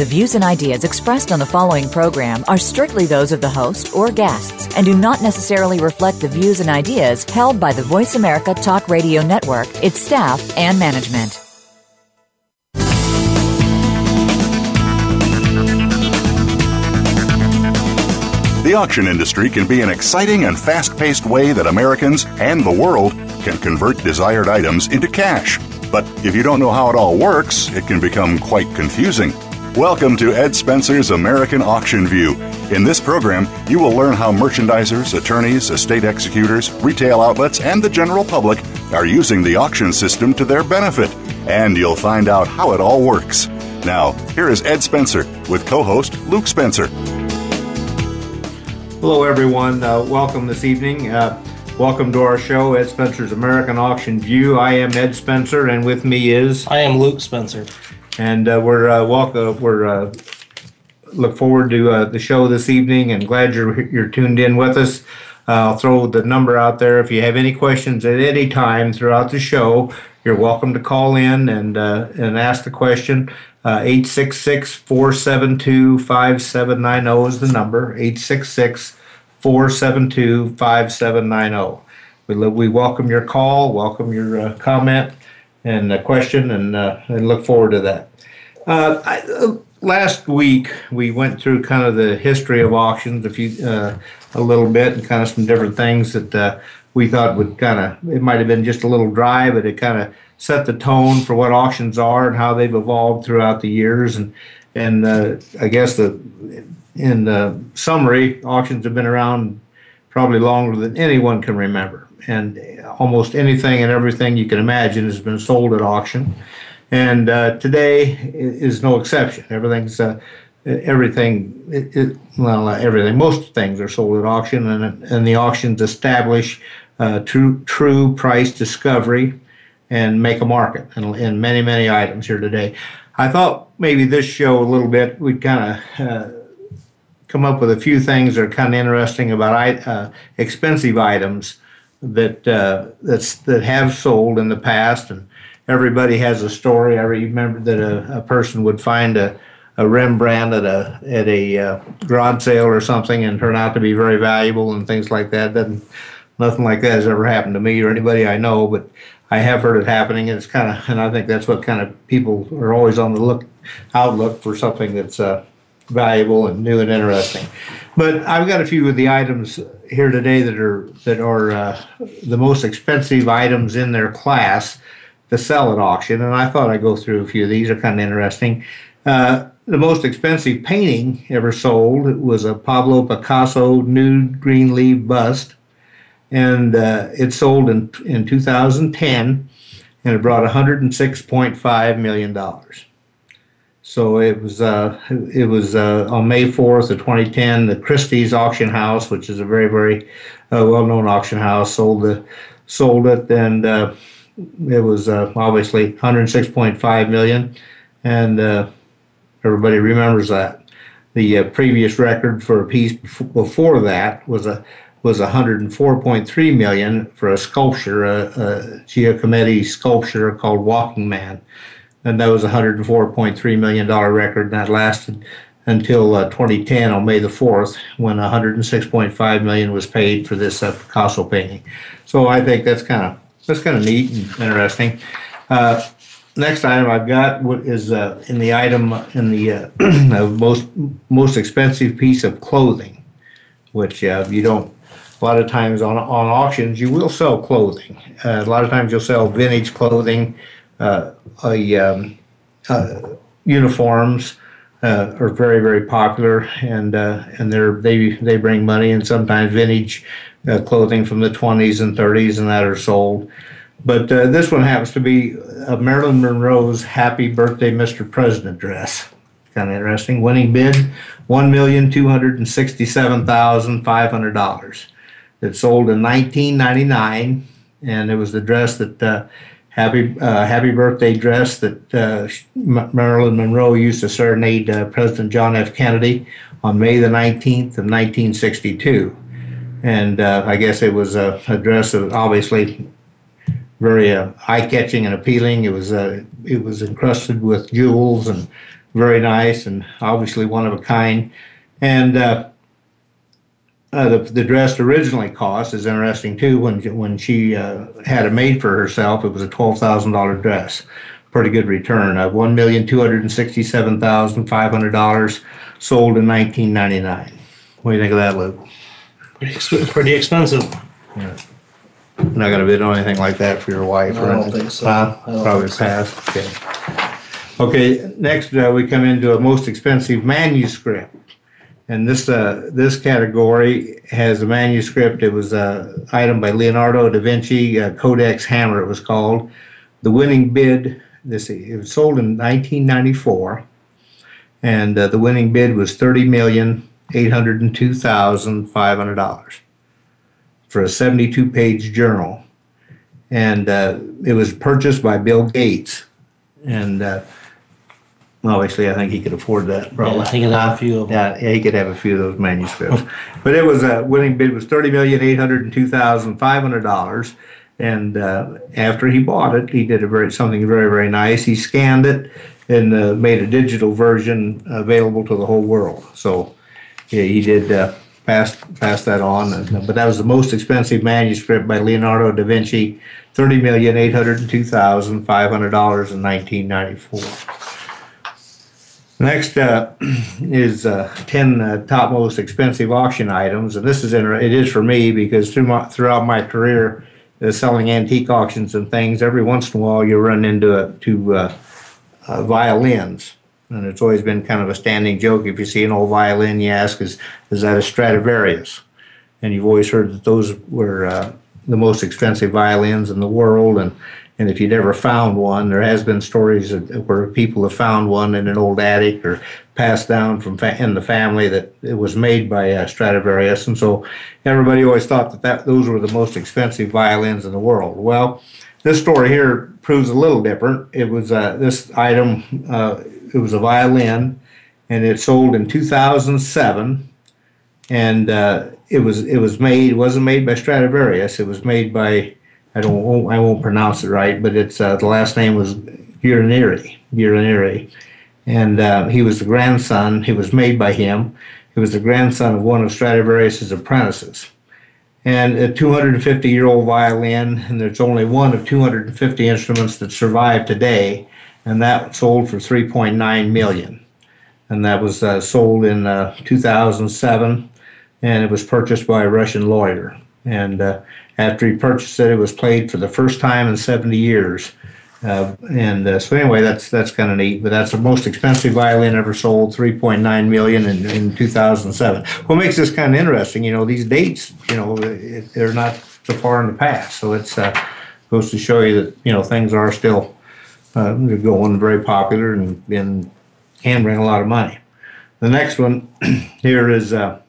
The views and ideas expressed on the following program are strictly those of the host or guests and do not necessarily reflect the views and ideas held by the Voice America Talk Radio Network, its staff, and management. The auction industry can be an exciting and fast paced way that Americans and the world can convert desired items into cash. But if you don't know how it all works, it can become quite confusing. Welcome to Ed Spencer's American Auction View. In this program, you will learn how merchandisers, attorneys, estate executors, retail outlets, and the general public are using the auction system to their benefit. And you'll find out how it all works. Now, here is Ed Spencer with co host Luke Spencer. Hello, everyone. Uh, welcome this evening. Uh, welcome to our show, Ed Spencer's American Auction View. I am Ed Spencer, and with me is I am Luke Spencer, and uh, we're uh, welcome. We're uh, look forward to uh, the show this evening, and glad you're you're tuned in with us. I'll throw the number out there. If you have any questions at any time throughout the show, you're welcome to call in and and ask the question. 866 472 5790 is the number. 866 472 5790. We welcome your call, welcome your uh, comment and uh, question, and, uh, and look forward to that. Uh, I, uh, last week, we went through kind of the history of auctions a, few, a little bit and kind of some different things that we thought would kind of, it might have been just a little dry, but it kind of set the tone for what auctions are and how they've evolved throughout the years. And and I guess the in summary, auctions have been around probably longer than anyone can remember, and almost anything and everything you can imagine has been sold at auction. And uh, today is no exception. Everything's uh, everything. It, it, well, everything. Most things are sold at auction, and and the auctions establish uh, true true price discovery and make a market in, in many, many items here today. I thought maybe this show a little bit, we'd kind of uh, come up with a few things that are kind of interesting about uh, expensive items that uh, that's that have sold in the past, and everybody has a story. I remember that a, a person would find a, a Rembrandt at a at a uh, garage sale or something and turn out to be very valuable and things like that. Doesn't nothing like that has ever happened to me or anybody I know, but I have heard it happening, and it's kind of, and I think that's what kind of people are always on the look outlook for something that's uh, valuable and new and interesting. But I've got a few of the items here today that are that are uh, the most expensive items in their class to sell at auction, and I thought I'd go through a few of these. Are kind of interesting. Uh, the most expensive painting ever sold was a Pablo Picasso nude green leaf bust and uh, it sold in in 2010, and it brought 106.5 million dollars. So it was uh, it was uh, on May 4th of 2010. The Christie's auction house, which is a very very uh, well-known auction house, sold the sold it, and uh, it was uh, obviously 106.5 million, and everybody remembers that. The previous record for a piece before that was a was 104.3 million for a sculpture, a, a Giacometti sculpture called Walking Man, and that was a 104.3 million dollar record, and that lasted until uh, 2010 on May the 4th, when 106.5 million was paid for this uh, Picasso painting. So I think that's kind of that's kind of neat and interesting. Uh, next item I've got is uh, in the item in the uh, most most expensive piece of clothing, which uh, you don't a lot of times on, on auctions you will sell clothing. Uh, a lot of times you'll sell vintage clothing, uh, um, uh, uniforms uh, are very very popular, and uh, and they they bring money, and sometimes vintage clothing from the 20s and 30s and that are sold. But this one happens to be Marilyn Monroe's "Happy Birthday, Mr. President" dress. Kind of interesting. Winning bid one million two hundred and sixty-seven thousand five hundred dollars. It sold in 1999, and it was the dress that uh, happy uh, happy birthday dress that uh, Marilyn Monroe used to serenade uh, President John F. Kennedy on May the 19th of 1962. And uh, I guess it was a, a dress that was obviously very uh, eye-catching and appealing. It was uh, it was encrusted with jewels and very nice and obviously one of a kind. And uh, the, the dress originally cost is interesting too. When when she uh, had it made for herself, it was a twelve thousand dollar dress. Pretty good return. Uh, One million two hundred and sixty seven thousand five hundred dollars sold in nineteen ninety nine. What do you think of that, Luke? Pretty, exp- pretty expensive. Not gonna bid on anything like that for your wife, I or don't anything? think so. Huh? I don't Probably think so. pass. Okay. Okay. Next, uh, we come into a most expensive manuscript. And this uh, this category has a manuscript. It was an item by Leonardo da Vinci, Codex Hammer. It was called. The winning bid. This it was sold in 1994, and uh, the winning bid was thirty million eight hundred and two thousand five hundred dollars for a 72 page journal, and uh, it was purchased by Bill Gates, and. Uh, Obviously, I think he could afford that. Probably. Yeah, he could have a few of them. Yeah, yeah, he could have a few of those manuscripts. but it was a winning bid was thirty million eight hundred and two thousand five hundred dollars. And uh, after he bought it, he did a very something very very nice. He scanned it and uh, made a digital version available to the whole world. So yeah, he did uh, pass pass that on. And, but that was the most expensive manuscript by Leonardo da Vinci, thirty million eight hundred two thousand five hundred dollars in nineteen ninety four. Next uh, is uh, 10 uh, top most expensive auction items, and this is inter- it is for me because through my, throughout my career uh, selling antique auctions and things, every once in a while you run into a, uh, uh, violins, and it's always been kind of a standing joke. If you see an old violin, you ask, "Is is that a Stradivarius?" And you've always heard that those were the most expensive violins in the world, and and if you'd ever found one, there has been stories of, where people have found one in an old attic or passed down from fa- in the family that it was made by uh, Stradivarius, and so everybody always thought that, that those were the most expensive violins in the world. Well, this story here proves a little different. It was uh, this item. Uh, it was a violin, and it sold in 2007, and uh, it was it was made. It wasn't made by Stradivarius. It was made by I don't won't, I won't pronounce it right, but it's uh, the last name was Guarneri, Guarneri, and uh, he was the grandson. He was made by him. He was the grandson of one of Stradivarius's apprentices, and a 250 year old violin. And there's only one of 250 instruments that survive today, and that sold for 3.9 million, and that was uh, sold in uh, 2007, and it was purchased by a Russian lawyer. And uh, after he purchased it, it was played for the first time in 70 years. Uh, and uh, so anyway, that's that's kind of neat. But that's the most expensive violin ever sold, 3.9 million in, in 2007. What makes this kind of interesting, you know, these dates, you know, it, they're not so far in the past. So it's uh, goes to show you that you know things are still uh, going very popular and, and bring a lot of money. The next one here is. Uh,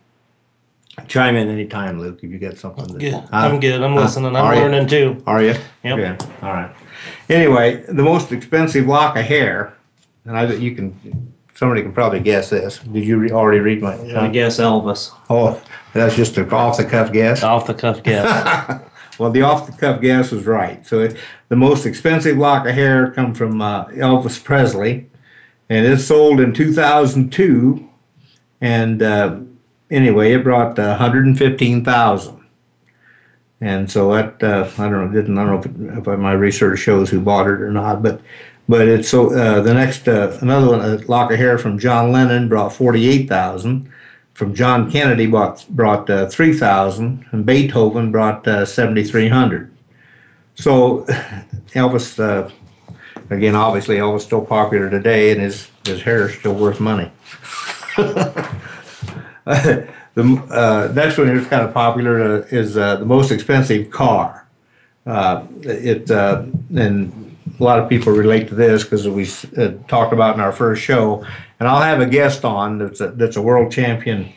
Chime in anytime, Luke, if you get something. that- Good. Huh? I'm good. I'm listening. I'm you? learning too. Are you? Yep. Okay. All right. Anyway, the most expensive lock of hair, and I you can somebody can probably guess this. Did you re- already read my? I guess Elvis. Oh, that's just an off the cuff guess. Off the cuff guess. Well, the off the cuff guess was right. So it, the most expensive lock of hair come from uh, Elvis Presley, and it sold in 2002. And uh, anyway, it brought uh, 115,000. And so that uh, I don't know, didn't I don't know if, if my research shows who bought it or not, but but it's so uh, the next uh, another one, a lock of hair from John Lennon brought 48,000 from John Kennedy brought brought uh, three thousand, and Beethoven brought uh, seventy three hundred. So Elvis, again, obviously Elvis still popular today, and his his hair is still worth money. the uh, next one is kind of popular uh, is uh, the most expensive car. Uh, it uh, and a lot of people relate to this because we uh, talked about in our first show, and I'll have a guest on that's a, that's a world champion.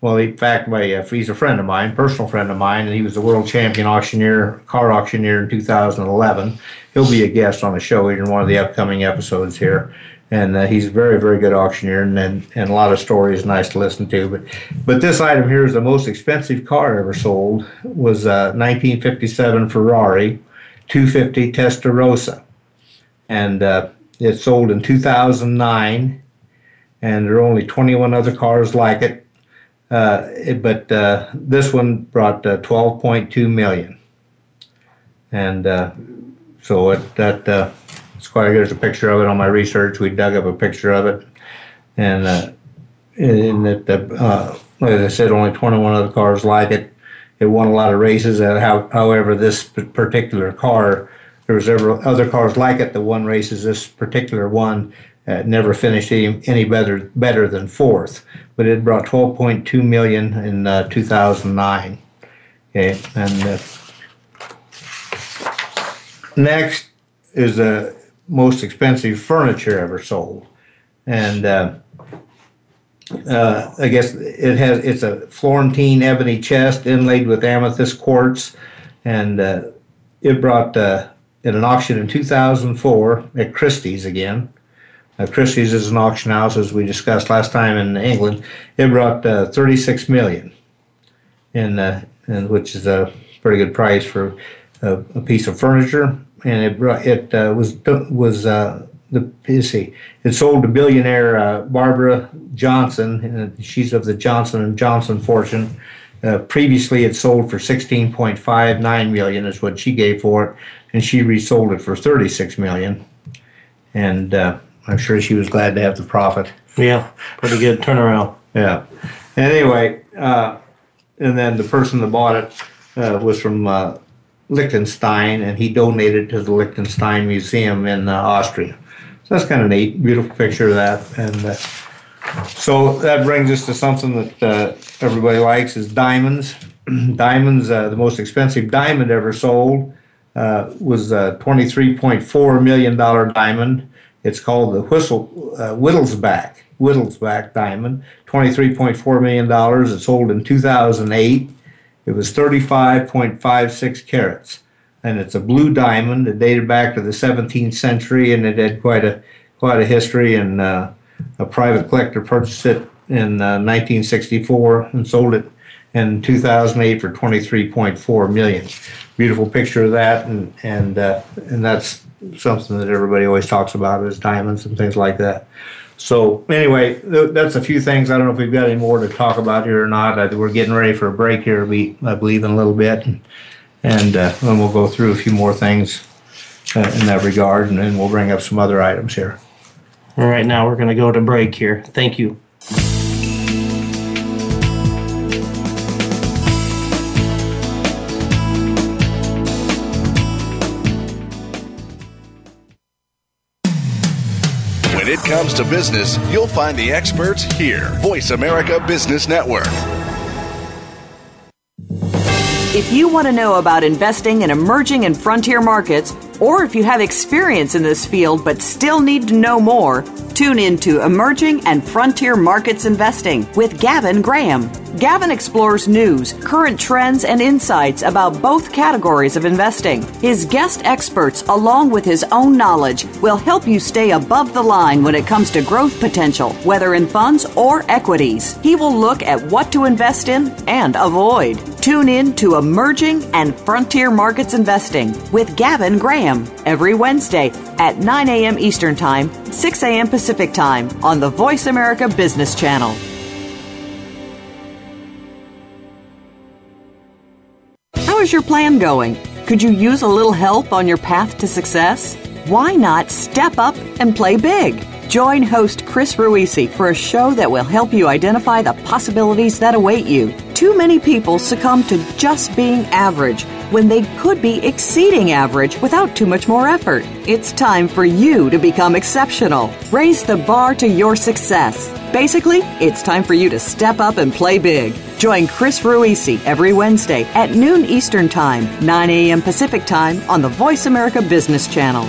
Well, in fact, my, he's a friend of mine, personal friend of mine, and he was the world champion auctioneer, car auctioneer in 2011. he'll be a guest on the show in one of the upcoming episodes here. And uh, he's a very, very good auctioneer, and, and and a lot of stories nice to listen to. But but this item here is the most expensive car ever sold. Was uh, 1957 Ferrari 250 Testarossa, and uh, it sold in 2009. And there are only 21 other cars like it. Uh, it but uh, this one brought uh, 12.2 million, and uh, so it, that it's quite. There's a picture of it on my research. We dug up a picture of it, and uh, in that, uh, as I said, only 21 other cars like it. It won a lot of races. How, however, this particular car, there was several other cars like it that won races. This particular one uh, never finished any, any better better than fourth, but it brought 12.2 million in uh, 2009. Okay, and uh, next is the most expensive furniture ever sold, and uh, uh, I guess it has it's a Florentine ebony chest inlaid with amethyst quartz, and uh, it brought uh, at an auction in 2004 at Christie's again. Christie's is an auction house, as we discussed last time in England. It brought uh, 36 million, in, uh, and which is a pretty good price for a, a piece of furniture. And it brought it uh, was was uh, the you see it sold to billionaire uh, Barbara Johnson. And she's of the Johnson and Johnson fortune. Uh, previously, it sold for 16.59 million, is what she gave for it, and she resold it for 36 million. And uh, I'm sure she was glad to have the profit. Yeah, pretty good turnaround. Yeah. Anyway, uh, and then the person that bought it uh, was from uh, Liechtenstein, and he donated to the Liechtenstein Museum in uh, Austria. So that's kind of neat. Beautiful picture of that. And uh, so that brings us to something that uh, everybody likes is diamonds. diamonds, uh, the most expensive diamond ever sold uh, was a $23.4 million diamond. It's called the Whistle uh, Wittelsbach Wittelsbach diamond, $23.4 million. It sold in 2008. It was 35.56 carats, and it's a blue diamond. It dated back to the 17th century, and it had quite a quite a history. And uh, a private collector purchased it in uh, 1964 and sold it in 2008 for 23.4 million. Beautiful picture of that, and and uh, and that's something that everybody always talks about is diamonds and things like that. So anyway, th- that's a few things. I don't know if we've got any more to talk about here or not. I, we're getting ready for a break here. We, I believe, in a little bit, and, and uh, then we'll go through a few more things uh, in that regard, and then we'll bring up some other items here. All right, now we're going to go to break here. Thank you. Comes to business, you'll find the experts here. Voice America Business Network. If you want to know about investing in emerging and frontier markets, or if you have experience in this field but still need to know more, tune in to Emerging and Frontier Markets Investing with Gavin Graham. Gavin explores news, current trends, and insights about both categories of investing. His guest experts, along with his own knowledge, will help you stay above the line when it comes to growth potential, whether in funds or equities. He will look at what to invest in and avoid. Tune in to Emerging and Frontier Markets Investing with Gavin Graham every Wednesday at 9 a.m. Eastern Time, 6 a.m. Pacific Time on the Voice America Business Channel. How is your plan going? Could you use a little help on your path to success? Why not step up and play big? Join host Chris Ruisi for a show that will help you identify the possibilities that await you. Too many people succumb to just being average when they could be exceeding average without too much more effort. It's time for you to become exceptional. Raise the bar to your success. Basically, it's time for you to step up and play big. Join Chris Ruisi every Wednesday at noon Eastern Time, 9 a.m. Pacific Time on the Voice America Business Channel.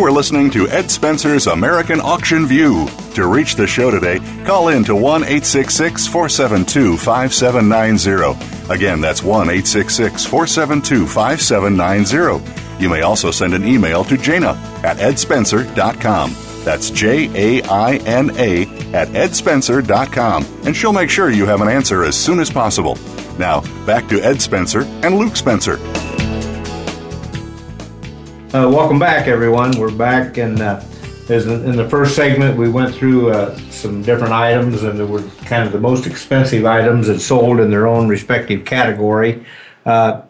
You are listening to Ed Spencer's American Auction View. To reach the show today, call in to 1 866 472 5790. Again, that's 1 866 472 5790. You may also send an email to Jaina at edspencer.com. That's J A I N A at edspencer.com, and she'll make sure you have an answer as soon as possible. Now, back to Ed Spencer and Luke Spencer. Uh, welcome back, everyone. We're back, and uh, as in, the first segment, we went through uh, some different items, and they were kind of the most expensive items that sold in their own respective category. Uh,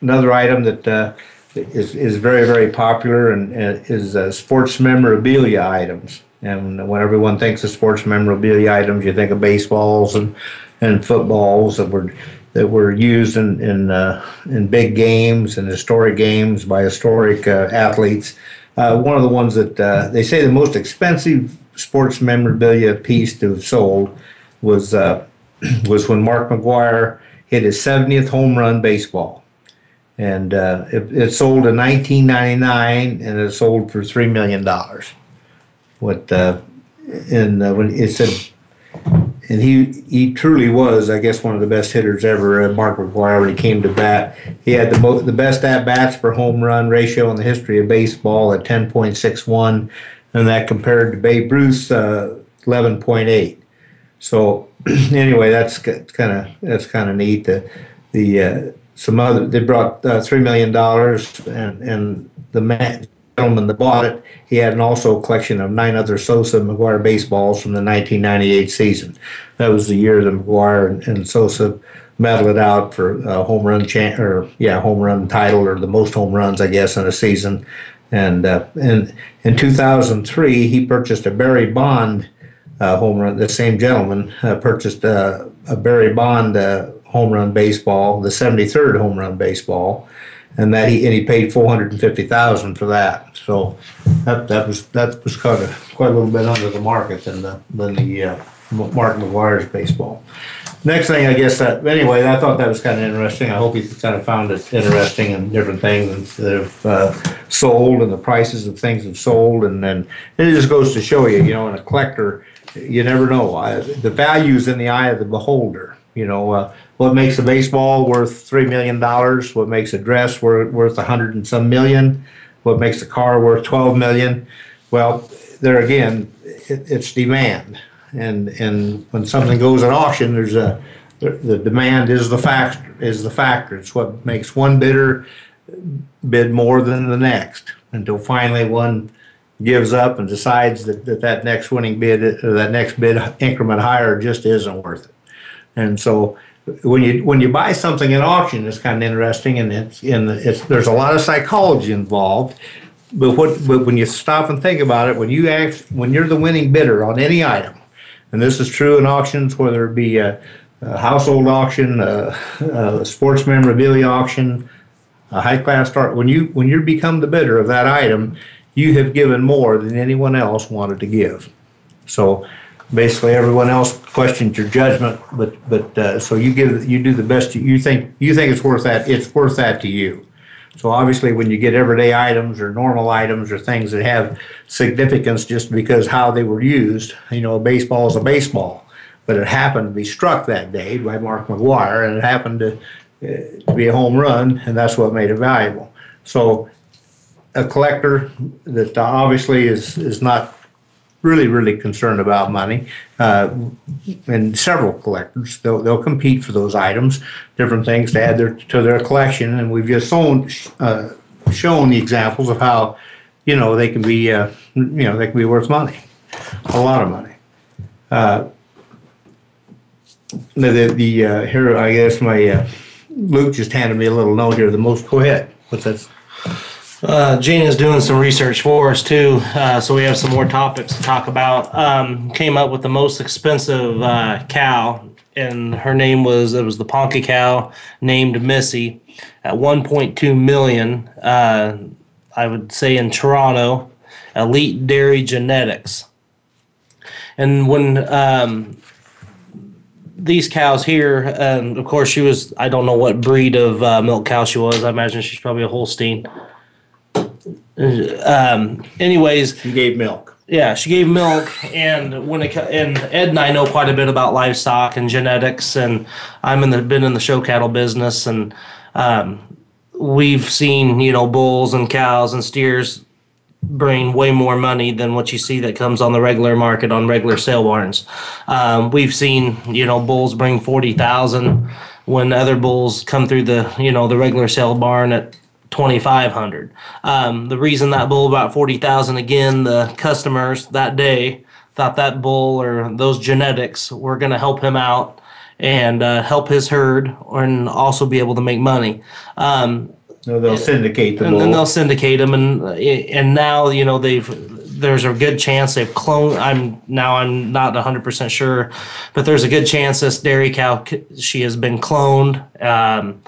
another item that uh, is is very very popular and is sports memorabilia items. And when everyone thinks of sports memorabilia items, you think of baseballs and and footballs that were that were used in in, uh, in big games and historic games by historic uh, athletes. Uh, one of the ones that uh, they say the most expensive sports memorabilia piece to have sold was uh, was when Mark McGwire hit his 70th home run baseball, and uh, it, it sold in 1999 and it sold for three million dollars. What and when it said and he he truly was, I guess, one of the best hitters ever. Uh, Mark McGwire when he came to bat, he had the mo- the best at bats per home run ratio in the history of baseball at 10.61, and that compared to Babe Ruth's uh, 11.8. So anyway, that's kind of that's kind of neat. The the uh, some other they brought uh, three million dollars, and and the man gentleman that bought it, he had an also a collection of nine other Sosa McGwire baseballs from the 1998 season. That was the year that McGwire and, and Sosa battled it out for a home run cha- or yeah home run title or the most home runs I guess in a season. And uh, and in 2003 he purchased a Barry Bond uh, home run. The same gentleman uh, purchased uh, a Barry Bond uh, home run baseball, the 73rd home run baseball and that he and he paid four hundred and fifty thousand for that. So that that was that was kind of quite a little bit under the market than the than the uh, Mark McGwire's baseball. Next thing, I guess that anyway, I thought that was kind of interesting. I hope you kind of found it interesting and different things that have uh, sold and the prices of things have sold, and then it just goes to show you, you know, in a collector, you never know. I, the value is in the eye of the beholder. You know, uh, what makes a baseball worth three million dollars? What makes a dress worth worth a hundred and some million? What makes a car worth twelve million? Well, there again, it, it's demand, and and when something goes at auction, there's a the demand is the factor is the factor. It's what makes one bidder bid more than the next until finally one gives up and decides that that, that next winning bid that next bid increment higher just isn't worth it. And so when you when you buy something at auction, it's kind of interesting, and it's in the, it's there's a lot of psychology involved. But what but when you stop and think about it, when you act when you're the winning bidder on any item, and this is true in auctions, whether it be a, a household auction, a, a, sports memorabilia auction, a high class art, when you when you become the bidder of that item, you have given more than anyone else wanted to give. So basically everyone else questions your judgment, but but uh, so you give you do the best you, you think you think it's worth that it's worth that to you. So obviously, when you get everyday items or normal items or things that have significance just because how they were used, you know, a baseball is a baseball, but it happened to be struck that day by Mark McGwire, and it happened to, uh, to be a home run, and that's what made it valuable. So a collector that obviously is is not really, really concerned about money. Uh, and several collectors, they'll, they'll compete for those items, different things to add their, to their collection. And we've just shown, uh, shown the examples of how, you know, they can be, uh, you know, they can be worth money, a lot of money. Uh, the, the, uh, here, I guess my, uh, Luke just handed me a little note here, the most, go ahead. What's that? Uh, Gina's doing some research for us too, uh, so we have some more topics to talk about. Um, came up with the most expensive uh, cow and her name was it was the Ponca cow named Missy at 1.2 million. Uh, I would say in Toronto, Elite Dairy Genetics. And when um, these cows here, um, of course, she was, I don't know what breed of uh, milk cow she was. I imagine she's probably a Holstein. Um, anyways, she gave milk. yeah, she gave milk, and when it and Ed and I know quite a bit about livestock and genetics, and I'm in the been in the show cattle business, and um, we've seen you know bulls and cows and steers bring way more money than what you see that comes on the regular market on regular sale barns. Um, we've seen you know bulls bring forty thousand when other bulls come through the you know the regular sale barn at 2500 um, the reason that bull about 40000 again the customers that day thought that bull or those genetics were going to help him out and uh, help his herd and also be able to make money. Um, No, they'll syndicate the and then they'll syndicate them and and now you know they've there's a good chance they've cloned i'm now i'm not 100% sure but there's a good chance this dairy cow she has been cloned. Um,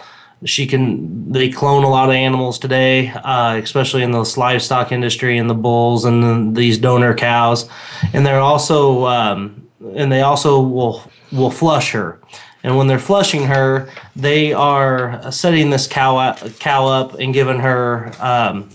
she can they clone a lot of animals today uh, especially in the livestock industry and the bulls and then these donor cows and they're also um, and they also will will flush her and when they're flushing her they are setting this cow up, cow up and giving her um,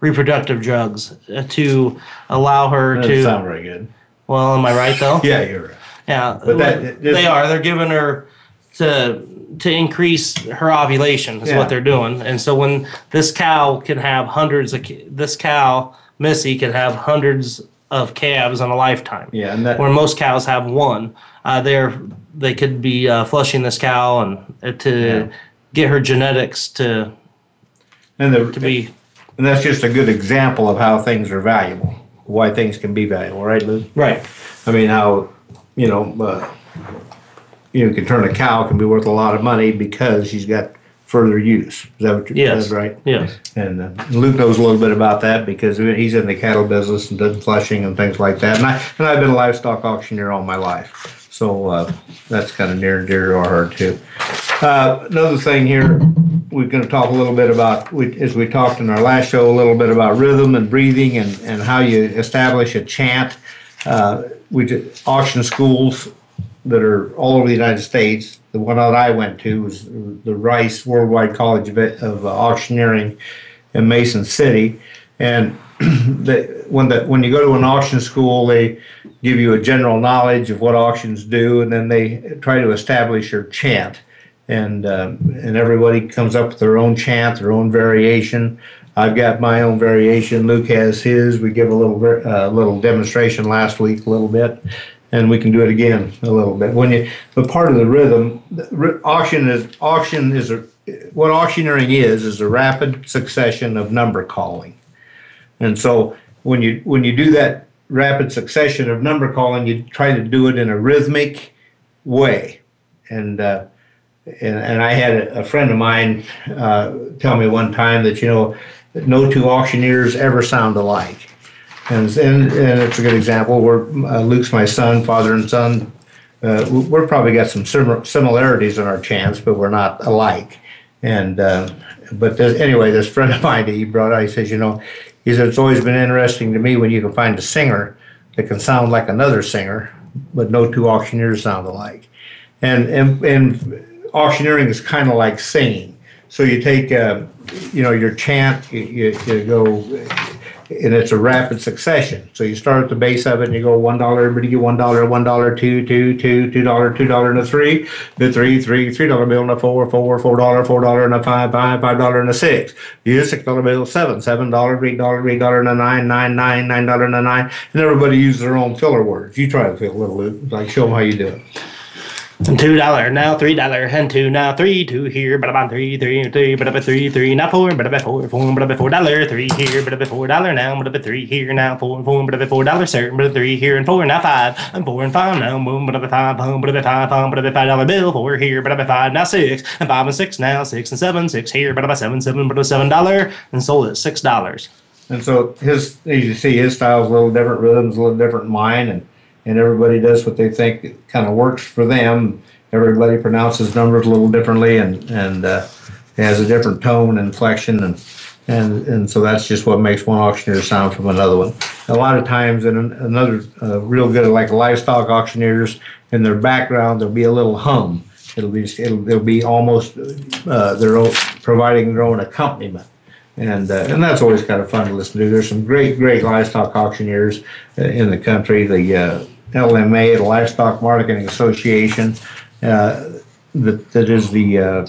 reproductive drugs uh, to allow her Doesn't to sound very good. well am i right though Yeah, you're right. yeah, But that- they are. They're giving her to to increase her ovulation is Yeah. what they're doing. And so when this cow can have hundreds of this cow Missy can have hundreds of calves in a lifetime. Yeah, and that Where most cows have one. Uh, they're they could be uh, flushing this cow and uh, to Yeah. get her genetics to and the to be and that's just a good example of how things are valuable. Why things can be valuable, right, Lou? right. I mean, how you know, uh, you know, can turn a cow can be worth a lot of money because she's got further use. Is that what you're Yes. that's right? Yes. And uh, Luke knows a little bit about that because he's in the cattle business and does flushing and things like that. And I and I've been a livestock auctioneer all my life, so uh, that's kind of near and dear to our heart too. Uh, another thing here, we're going to talk a little bit about, we, as we talked in our last show, a little bit about rhythm and breathing and, and how you establish a chant. Uh, we did auction schools that are all over the United States. The one that I went to was the Reisch Worldwide College of, of Auctioneering in Mason City, and the, when the when you go to an auction school, they give you a general knowledge of what auctions do, and then they try to establish your chant, and um, and everybody comes up with their own chant, their own variation. I've got my own variation. Luke has his. We give a little uh, little demonstration last week, a little bit, and we can do it again a little bit. When you, but part of the rhythm, auction is auction is a what auctioneering is is a rapid succession of number calling, and so when you when you do that rapid succession of number calling, you try to do it in a rhythmic way, and. Uh, and, and I had a, a friend of mine uh, tell me one time that you know no two auctioneers ever sound alike, and and, and it's a good example. Where uh, Luke's my son, father and son. Uh, we- we're probably got some sim- similarities in our chants, but we're not alike. And uh, but anyway, this friend of mine he brought out. He says, you know, he said it's always been interesting to me when you can find a singer that can sound like another singer, but no two auctioneers sound alike. And and and auctioneering is kind of like singing. So you take, uh, you know, your chant, you, you, you go, and it's a rapid succession. So you start at the base of it, and you go one dollar, everybody get one dollar, one dollar, two, two, two, two dollar, two dollar, and a three, the three, three, three dollar bill, and a four, four, four dollar, four dollar, and a five, five, five dollar, and a six. You six dollar bill, seven, seven dollar, eight dollar, eight dollar, and a nine, nine, nine, nine dollar, and a nine, and everybody uses their own filler words. You try to fill a little, like show them how you do it. Two dollar now, three dollar, and two now, three, two here, but about three, three, three, but about three, three, now four, but about four, four, but about four dollar, three here, but about four dollar now, but about three here now, four, four, but about four dollar, sir, but about three here and four now five, and four and five now, boom, but about five, boom, but about five, boom, but about five dollar bill, four here, but about five now six, and five and six now, six and seven, six here, but about seven, seven, but about seven dollar, and sold at six dollars. And so his, as you see, his style's a little different, rhythm's a little different mine, and and everybody does what they think kind of works for them. Everybody pronounces numbers a little differently, and and uh, has a different tone and inflection, and and and so that's just what makes one auctioneer sound from another one. A lot of times, in another uh, real good like livestock auctioneers, in their background there'll be a little hum. It'll be it'll, it'll be almost uh, their own providing their own accompaniment and uh, and that's always kind of fun to listen to. There's some great great livestock auctioneers uh, in the country. The uh, LMA, the Livestock Marketing Association, uh, that that is the uh,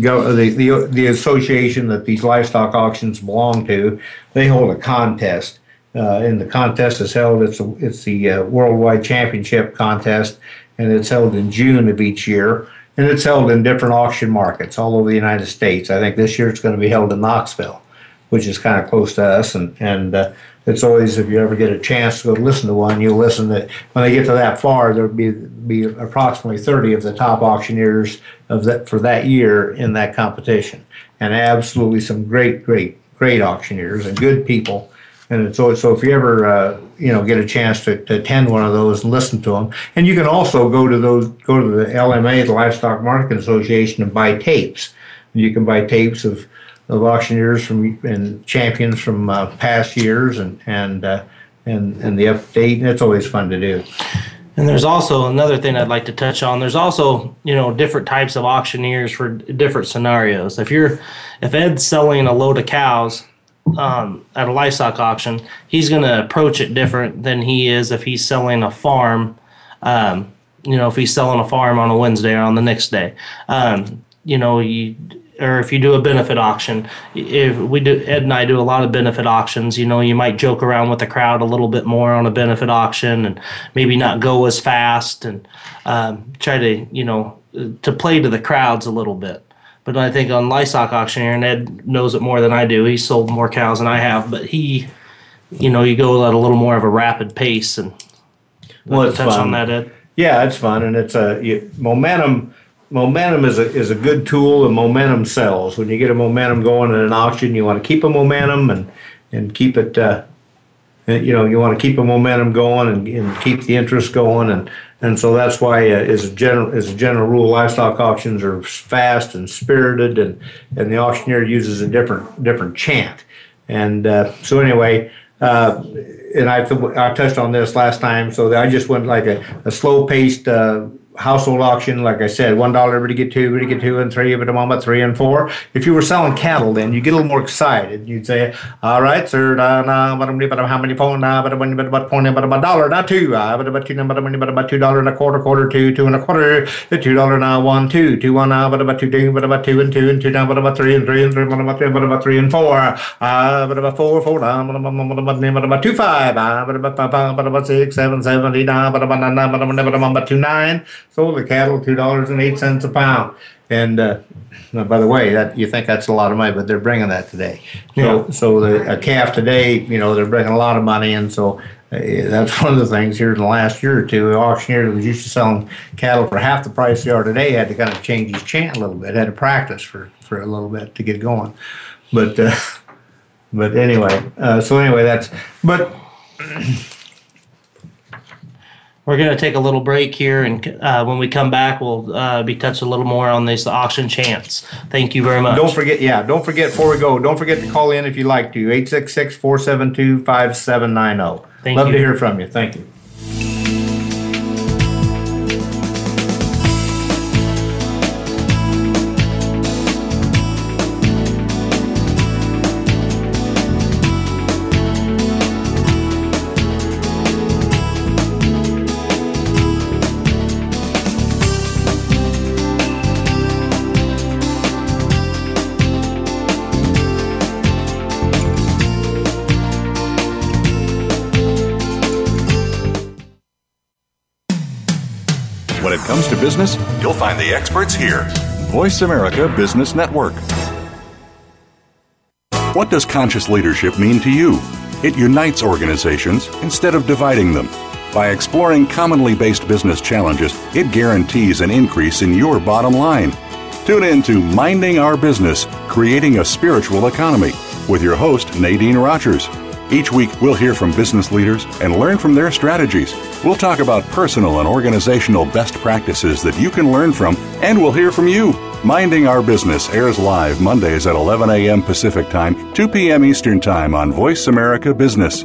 go the, the the association that these livestock auctions belong to. They hold a contest. Uh, and the contest is held. It's a, it's the worldwide championship contest, and it's held in June of each year and it's held in different auction markets all over the United States. I think this year it's going to be held in Knoxville, which is kind of close to us, and and uh, it's always if you ever get a chance to go listen to one, you'll listen that when they get to that far, there'll be be approximately 30 of the top auctioneers of that for that year in that competition, and absolutely some great, great, great auctioneers and good people. And it's so, so if you ever, uh, you know, get a chance to, to attend one of those and listen to them, and you can also go to those, go to the LMA, the Livestock Marketing Association, and buy tapes. And you can buy tapes of, of auctioneers from and champions from uh, past years, and and uh, and and the update, and it's always fun to do. And there's also another thing I'd like to touch on. There's also, you know, different types of auctioneers for different scenarios. If you're, if Ed's selling a load of cows um, at a livestock auction, he's going to approach it different than he is if he's selling a farm. Um, you know, if he's selling a farm on a Wednesday or on the next day, um, you know, you or if you do a benefit auction, if we do Ed and I do a lot of benefit auctions, you know, you might joke around with the crowd a little bit more on a benefit auction and maybe not go as fast and um, try to, you know, to play to the crowds a little bit. But I think on livestock auctioneer, and Ed knows it more than I do. He's sold more cows than I have, but he, you know, you go at a little more of a rapid pace and. Well, it's touch fun. on that, Ed. Yeah, it's fun, and it's a you, momentum. Momentum is a is a good tool, and momentum sells. When you get a momentum going in an auction, you want to keep a momentum and and keep it. Uh, you know, you want to keep a momentum going and, and keep the interest going, and and so that's why, uh, as a general as a general rule, livestock auctions are fast and spirited, and and the auctioneer uses a different different chant. And uh, so anyway, uh, and I I touched on this last time, so I just went like a, a slow paced uh, household auction, like I said, one dollar everybody get two, everybody get two and three, but a moment three and four. If you were selling cattle, then you get a little more excited. You'd say, "All right, sir, but how many phone, nah, but but about point, but about dollar, not two, ah, but about two, but but about two dollar and a quarter, quarter, two, two and a quarter, the two dollar now one, two, two one, ah, but about two, two, but about two and two and two down, but about three and three and three, but about three, but about three and four, ah, but about four, four, down, but about but about two five, ah, but about five, but about six, seven, seven, eight, ah, but about nine, but about but about two nine. Sold the cattle two dollars and eight cents a pound. And uh, by the way, that you think that's a lot of money, but they're bringing that today. So, Yeah. so the, a calf today, you know, they're bringing a lot of money, and so uh, that's one of the things here in the last year or two. The auctioneer that was used to selling cattle for half the price they are today had to kind of change his chant a little bit, had to practice for for a little bit to get going. But uh, but anyway, uh, so anyway, that's but We're going to take a little break here, and uh, when we come back, we'll uh, be touching a little more on these auction chants. Thank you very much. Don't forget, yeah, don't forget before we go, don't forget to call in if you'd like to. 866 472 5790. Thank Love you. to hear from you. Thank you. You'll find the experts here. Voice America Business Network. What does conscious leadership mean to you? It unites organizations instead of dividing them. By exploring commonly based business challenges, it guarantees an increase in your bottom line. Tune in to Minding Our Business Creating a Spiritual Economy with your host, Nadine Rogers. Each week, we'll hear from business leaders and learn from their strategies. We'll talk about personal and organizational best practices that you can learn from, and we'll hear from you. Minding Our Business airs live Mondays at 11 a.m. Pacific Time, 2 p.m. Eastern Time on Voice America Business.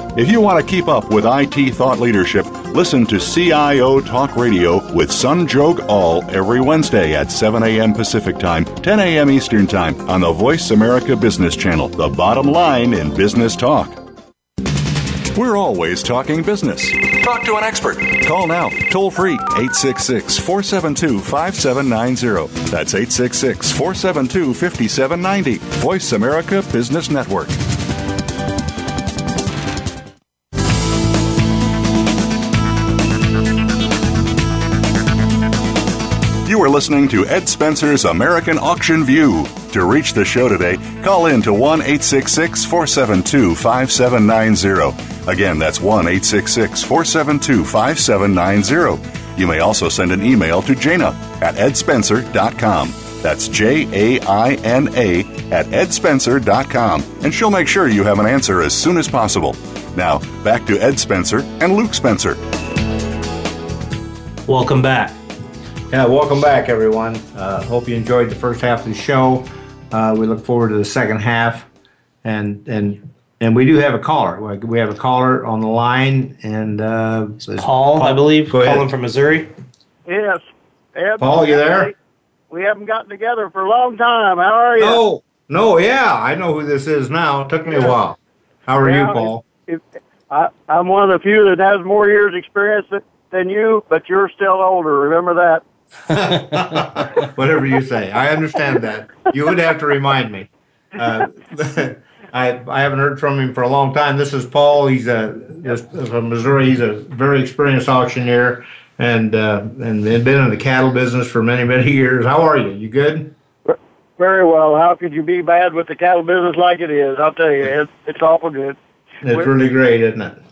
If you want to keep up with IT thought leadership, listen to CIO Talk Radio with Sanjog Aul every Wednesday at 7 a.m. Pacific Time, 10 a.m. Eastern Time on the Voice America Business Channel, the bottom line in business talk. We're always talking business. Talk to an expert. Call now, toll free, 866 472 5790. That's 866 472 5790. Voice America Business Network. You are listening to Ed Spencer's American Auction View. To reach the show today, call in to 1 866 472 5790. Again, that's 1 866 472 5790. You may also send an email to Jaina at edspencer.com. That's J A I N A at edspencer.com, and she'll make sure you have an answer as soon as possible. Now, back to Ed Spencer and Luke Spencer. Welcome back. Yeah, welcome back, everyone. Uh, hope you enjoyed the first half of the show. Uh, we look forward to the second half, and and and we do have a caller. We have a caller on the line, and uh, Paul, I believe, Go ahead. calling from Missouri. Yes. Ed, Paul, you there? We haven't gotten together for a long time. How are you? No, no, yeah, I know who this is now. It took me a while. How are Yeah, you, Paul? If, I, I'm one of the few that has more years experience than, than you, but you're still older. Remember that. Whatever you say, I understand that. You would have to remind me. Uh, I I haven't heard from him for a long time. This is Paul. He's a just from Missouri. He's a very experienced auctioneer and uh, and been in the cattle business for many many years. How are you? You good? Very well. How could you be bad with the cattle business like it is? I'll tell you, it's, it's awful good. It's really great, isn't it?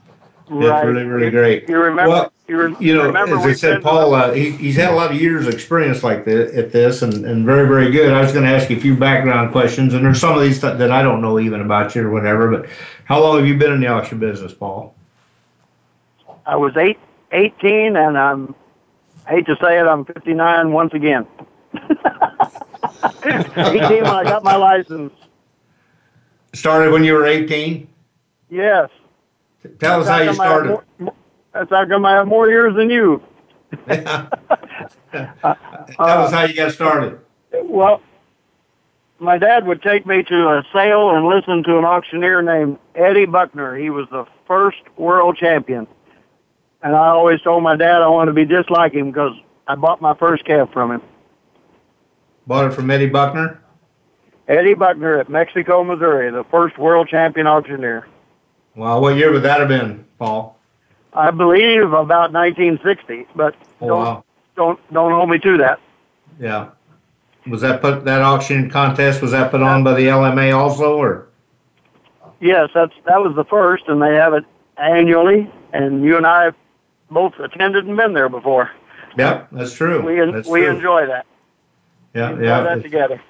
It's really really great. You remember? Well, you, re- You know, remember as I said, Paul, uh, he, he's had a lot of years of experience like this at this, and, and very, very good. I was going to ask you a few background questions, and there's some of these that that I don't know even about you or whatever. But how long have you been in the auction business, Paul? I was eight, 18, and I'm I hate to say it, I'm 59 once again. 18 when I got my license. Started when you were 18. Yes. Tell us how you That's I have started. more- more- That's how come I have more years than you. Uh, Tell us uh, how you got started. Well, my dad would take me to a sale and listen to an auctioneer named Eddie Buckner. He was the first world champion. And I always told my dad I wanted to be just like him because I bought my first calf from him. Bought it from Eddie Buckner. Eddie Buckner at Mexico, Missouri, the first world champion auctioneer. Well, what year would that have been, Paul? I believe about 1960, but Oh, don't, wow. don't don't hold me to that. Yeah. Was that put that auction contest? Was that put on by the LMA also, or? Yes, that's that was the first, and they have it annually. And you and I both attended and been there before. Yeah, that's true. We That's we true. enjoy that. Yeah, Enjoy yeah. that together.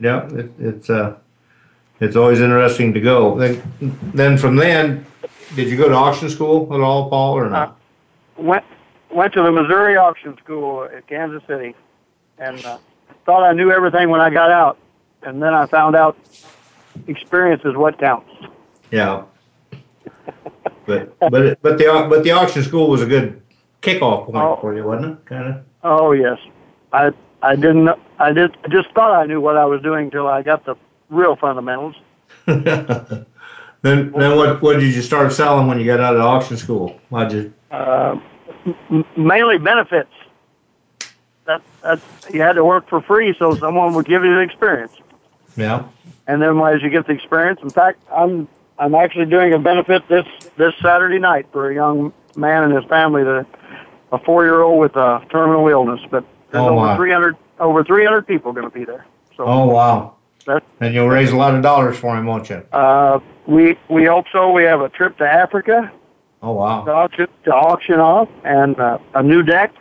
Yeah, it, it's uh, it's always interesting to go. Then, then from then, did you go to auction school at all, Paul, or not? Went went to the Missouri Auction School at Kansas City, and uh, thought I knew everything when I got out, and then I found out experience is what counts. yeah. But but but the but the auction school was a good kickoff point Oh. for you, wasn't it? Kind of. Oh yes, I I didn't I did I just thought I knew what I was doing till I got the real fundamentals. then then what what did you start selling when you got out of auction school? Why'd you? Uh, m- mainly benefits. That that you had to work for free, so someone would give you the experience. Yeah. And then as you get the experience, in fact, I'm I'm actually doing a benefit this this Saturday night for a young man and his family that a four-year-old with a terminal illness. But there's Oh, over wow. 300 over 300 people going to be there. So Oh wow! That- And you'll raise a lot of dollars for him, won't you? uh, we we hope so. We have a trip to Africa Oh wow! to auction, to auction off, and uh, a new deck,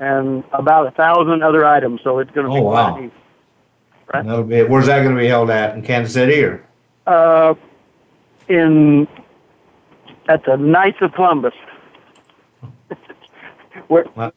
and about a thousand other items. So it's going to be Oh, wow. quite neat. Be. Where's that going to be held at? In Kansas City or? Uh, in at the Knights of Columbus. Where, What?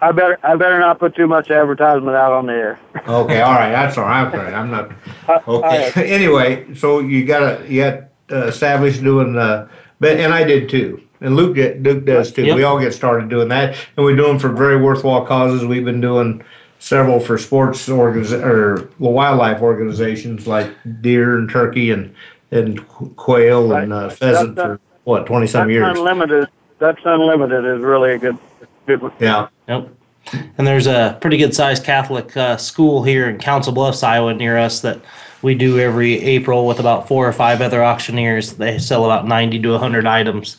I better I better not put too much advertisement out on the air. Okay, all right. That's all right. All right. I'm not. Okay. all anyway, so you got to you got uh, established doing uh, but and I did too, and Luke get, Luke does too. Yep. We all get started doing that, and we do them for very worthwhile causes. We've been doing several for sports organiz- or wildlife organizations like deer and turkey and and quail and uh, pheasant That- for what twenty some years. unlimited. That's unlimited is really a good good. Yeah. Yep. And there's a pretty good sized Catholic uh, school here in Council Bluffs, Iowa, near us that we do every April with about four or five other auctioneers. They sell about 90 to 100 items,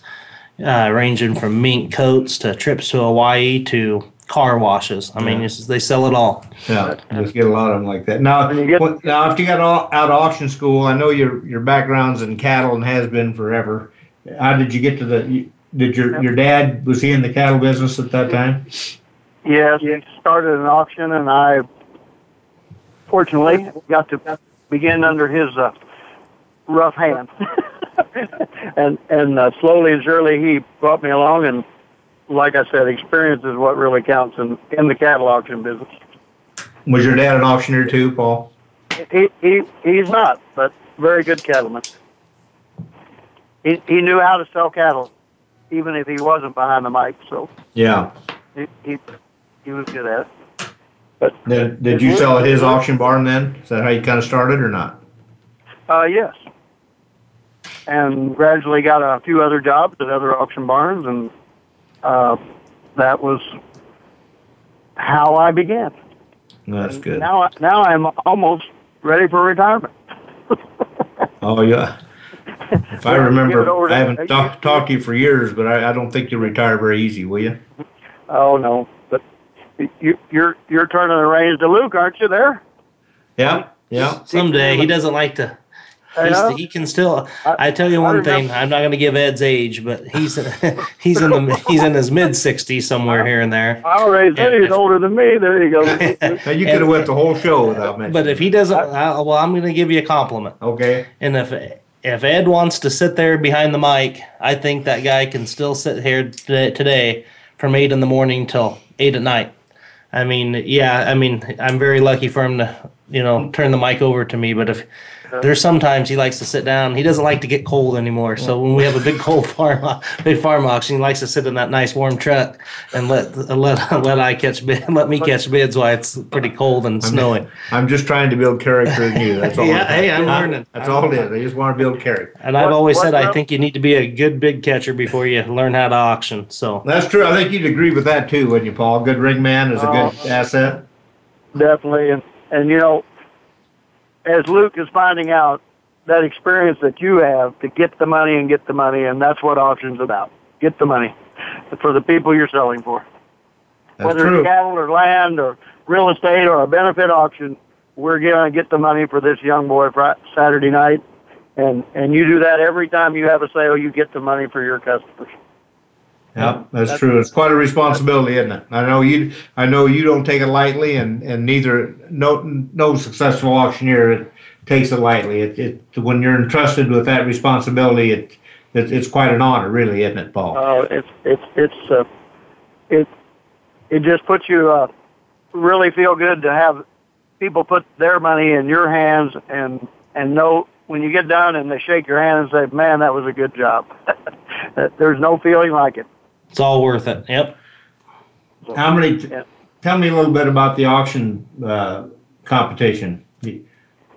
uh, ranging from mink coats to trips to Hawaii to car washes. I mean, it's, they sell it all. Yeah, just get a lot of them like that. Now, And you get- what- now if you got all, out of auction school, I know your your background's in cattle and has been forever. How did you get to the? Did your your dad was he in the cattle business at that time? Yes, he started an auction, and I fortunately got to begin under his uh, rough hand. and and uh, slowly and surely he brought me along, and like I said, experience is what really counts in in the cattle auction business. Was your dad an auctioneer too, Paul? He he he's not, but very good cattleman. He he knew how to sell cattle, even if he wasn't behind the mic. So Yeah. he he, he was good at it. Did, did you sell at his auction barn then? Is that how you kind of started or not? Uh, yes. And gradually got a few other jobs at other auction barns, and uh, that was how I began. That's good. Now, I- now I'm almost ready for retirement. Oh yeah. If I Well, give it remember, I haven't talked talked to you for years, but I, I don't think you'll retire very easy, will you? Oh no, but you, you're you're turning the reins to Luke, aren't you? There. Yeah. Yeah. Someday he doesn't like to. I He's, he can still. I- I tell you one remember- thing. I'm not going to give Ed's age, but he's he's in the he's in his mid 60s somewhere here and there. I already said Yeah. he's older than me. There you go. Now you could have went the whole show without me. But if he doesn't, I, well, I'm going to give you a compliment. okay. And if if Ed wants to sit there behind the mic, I think that guy can still sit here today, today from eight in the morning till eight at night. I mean, yeah, I mean, I'm very lucky for him to, you know, turn the mic over to me. But if there's sometimes he likes to sit down, he doesn't like to get cold anymore. So when we have a big cold farm, big farm auction, he likes to sit in that nice warm truck and let let let I catch bid, let me catch bids while it's pretty cold and snowing. I'm just trying to build character in you. That's all. Yeah, hey, I'm learning. That's all it is. I just want to build character. And I've What- always what said I think you need to be a good bid catcher before you learn how to auction. So That's true. I think you'd agree with that too, wouldn't you, Paul? Good ring man is a good Oh. asset. Definitely, and and you know, as Luke is finding out, that experience that you have to get the money and get the money, and that's what auction's about. Get the money for the people you're selling for. That's Whether true. it's cattle or land or real estate or a benefit auction, we're going to get the money for this young boy Fri Saturday night, and and you do that every time you have a sale. You get the money for your customers. Yeah, that's true. It's quite a responsibility, isn't it? I know you. I know you don't take it lightly, and and neither no no successful auctioneer takes it lightly. It, it when you're entrusted with that responsibility, it, it it's quite an honor, really, isn't it, Paul? Uh, it's it's it's uh, it it just puts you uh, really feel good to have people put their money in your hands and and know when you get done and they shake your hand and say, "Man, that was a good job." There's no feeling like it. It's all worth it. Yep. How many? Yeah. Tell me a little bit about the auction uh, competition.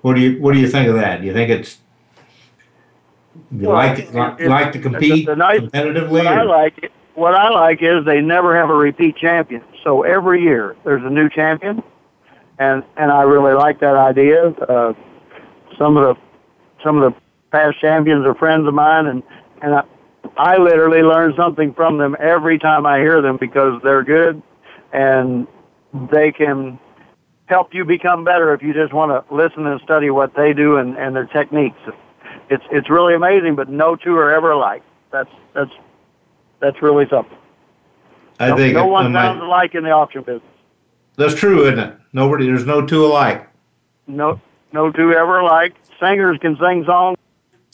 What do you What do you think of that? Do you think it's you Well, like it- to, like, it- like to compete the nice- competitively? What I or- like what I like is they never have a repeat champion. So every year there's a new champion, and and I really like that idea. Uh, some of the some of the past champions are friends of mine, and and I I literally learn something from them every time I hear them because they're good and they can help you become better if you just want to listen and study what they do and, and their techniques. It's it's really amazing, but no two are ever alike. That's that's that's really something. I no, think no one sounds alike in the auction business. that's true, isn't it? Nobody, there's no two alike. No no two ever alike. Singers can sing songs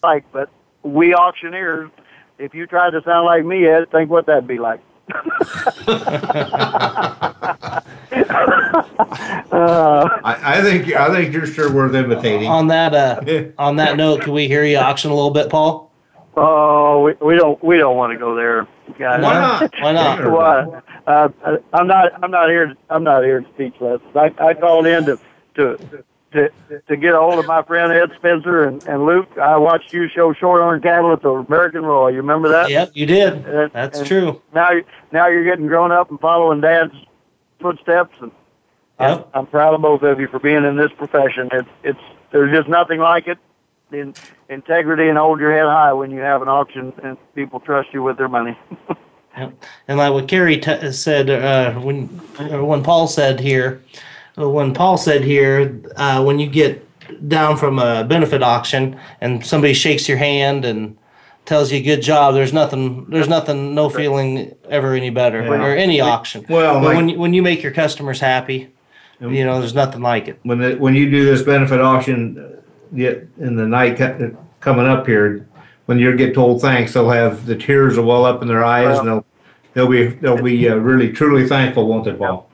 like, but we auctioneers, if you tried to sound like me, Ed, think what that'd be like. uh, I, I think I think you're sure worth imitating. On that uh, on that note, can we hear you auction a little bit, Paul? oh, we, we don't we don't want to go there, guys. Why not? Why not? Why? Uh, I'm not. I'm not here. I'm not here to teach lessons. I, I called in to to to to get a hold of my friend Ed Spencer and, and Luke. I watched you show short shorthorn cattle at the American Royal. You remember that? Yep, you did. And- That's and true. Now, now you're getting grown up and following Dad's footsteps, and I'm, Yep. I'm proud of both of you for being in this profession. It's it's there's just nothing like it. In integrity and hold your head high when you have an auction and people trust you with their money. And like what Kerry t- said uh, when or when Paul said here, uh, when Paul said here, uh, when you get down from a benefit auction and somebody shakes your hand and tells you good job, there's nothing, there's nothing, no feeling ever any better Yeah. or any auction. Well, but like- when you, when you make your customers happy, you know, there's nothing like it. when the, when you do this benefit auction, uh, yet in the night coming up here, when you get told thanks, they'll have the tears will well up in their eyes, and they'll they'll be they'll be uh, really truly thankful, won't they, Paul?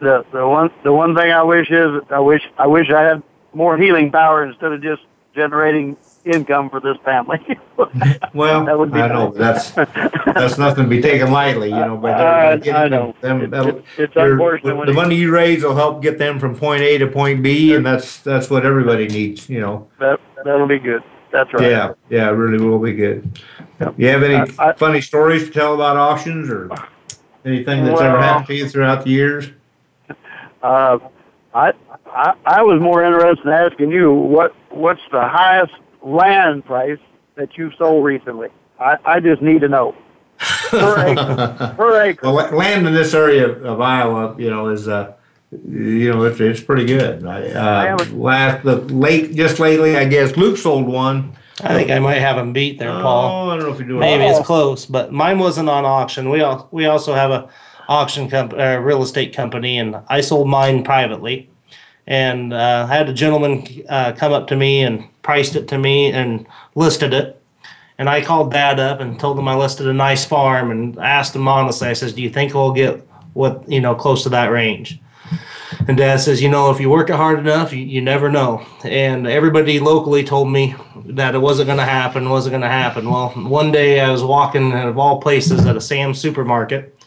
The the one the one thing I wish is I wish I wish I had more healing power instead of just generating income for this family. Well, That would be I know that's that's nothing to be taken lightly, you know. But uh, uh, I- I know. them- It- it's unfortunate when The money you raise will help get them from point A to point B, and that's that's what everybody needs, you know. that that'll be good. That's right. Yeah, yeah, it really will be good. You have any I- I- funny stories to tell about auctions or anything that's ever happened to you throughout the years? Uh, I, I I was more interested in asking you what what's the highest land price that you've sold recently. I, I just need to know per acre. per acre. Well, land in this area of Iowa, you know, is uh, you know, it's it's pretty good. Uh, last the late just lately, I guess Luke sold one. I think I might have him beat there, Paul. Oh, I don't know if you're doing Maybe it's close, but mine wasn't on auction. We all we also have a auction comp- uh, real estate company, and I sold mine privately. And uh, I had a gentleman uh, come up to me and priced it to me and listed it. And I called Dad up and told him I listed a nice farm and asked him honestly. I says, "Do you think we'll get what you know close to that range?" And Dad says, "You know, if you work it hard enough, you, you never know." And everybody locally told me that it wasn't going to happen, wasn't going to happen. Well, one day I was walking out of all places at a Sam's supermarket,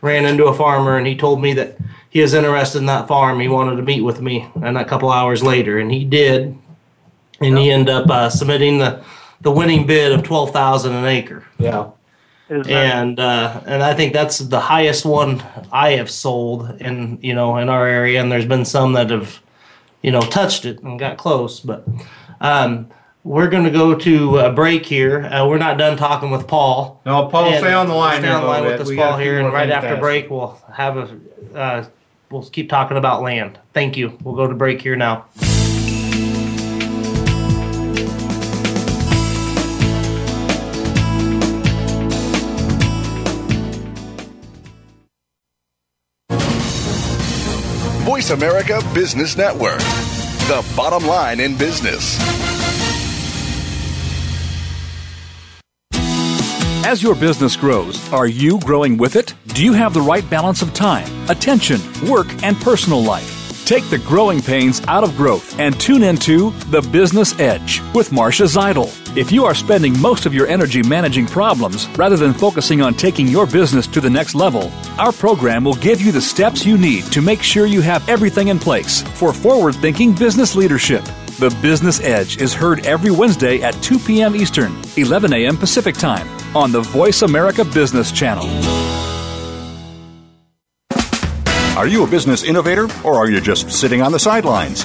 ran into a farmer, and he told me that he was interested in that farm. He wanted to meet with me, and a couple hours later, and he did, and he ended up uh, submitting the the winning bid of twelve thousand an acre Yeah. Is that- and uh, and I think that's the highest one I have sold in you know in our area. And there's been some that have you know touched it and got close, but um, we're going to go to a break here. Uh, we're not done talking with Paul. No, Paul, And stay on the line. Stay on the line with us, We got a Paul, here, and right after to ask. break we'll have a. Uh, we'll keep talking about land. Thank you. We'll go to break here now. Voice America Business Network, the bottom line in business. As your business grows, are you growing with it? Do you have the right balance of time, attention, work, and personal life? Take the growing pains out of growth and tune into The Business Edge with Marcia Zidle. If you are spending most of your energy managing problems rather than focusing on taking your business to the next level, our program will give you the steps you need to make sure you have everything in place for forward thinking business leadership. The Business Edge is heard every Wednesday at 2 p.m. Eastern, 11 a.m. Pacific Time on the Voice America Business Channel. Are you a business innovator or are you just sitting on the sidelines?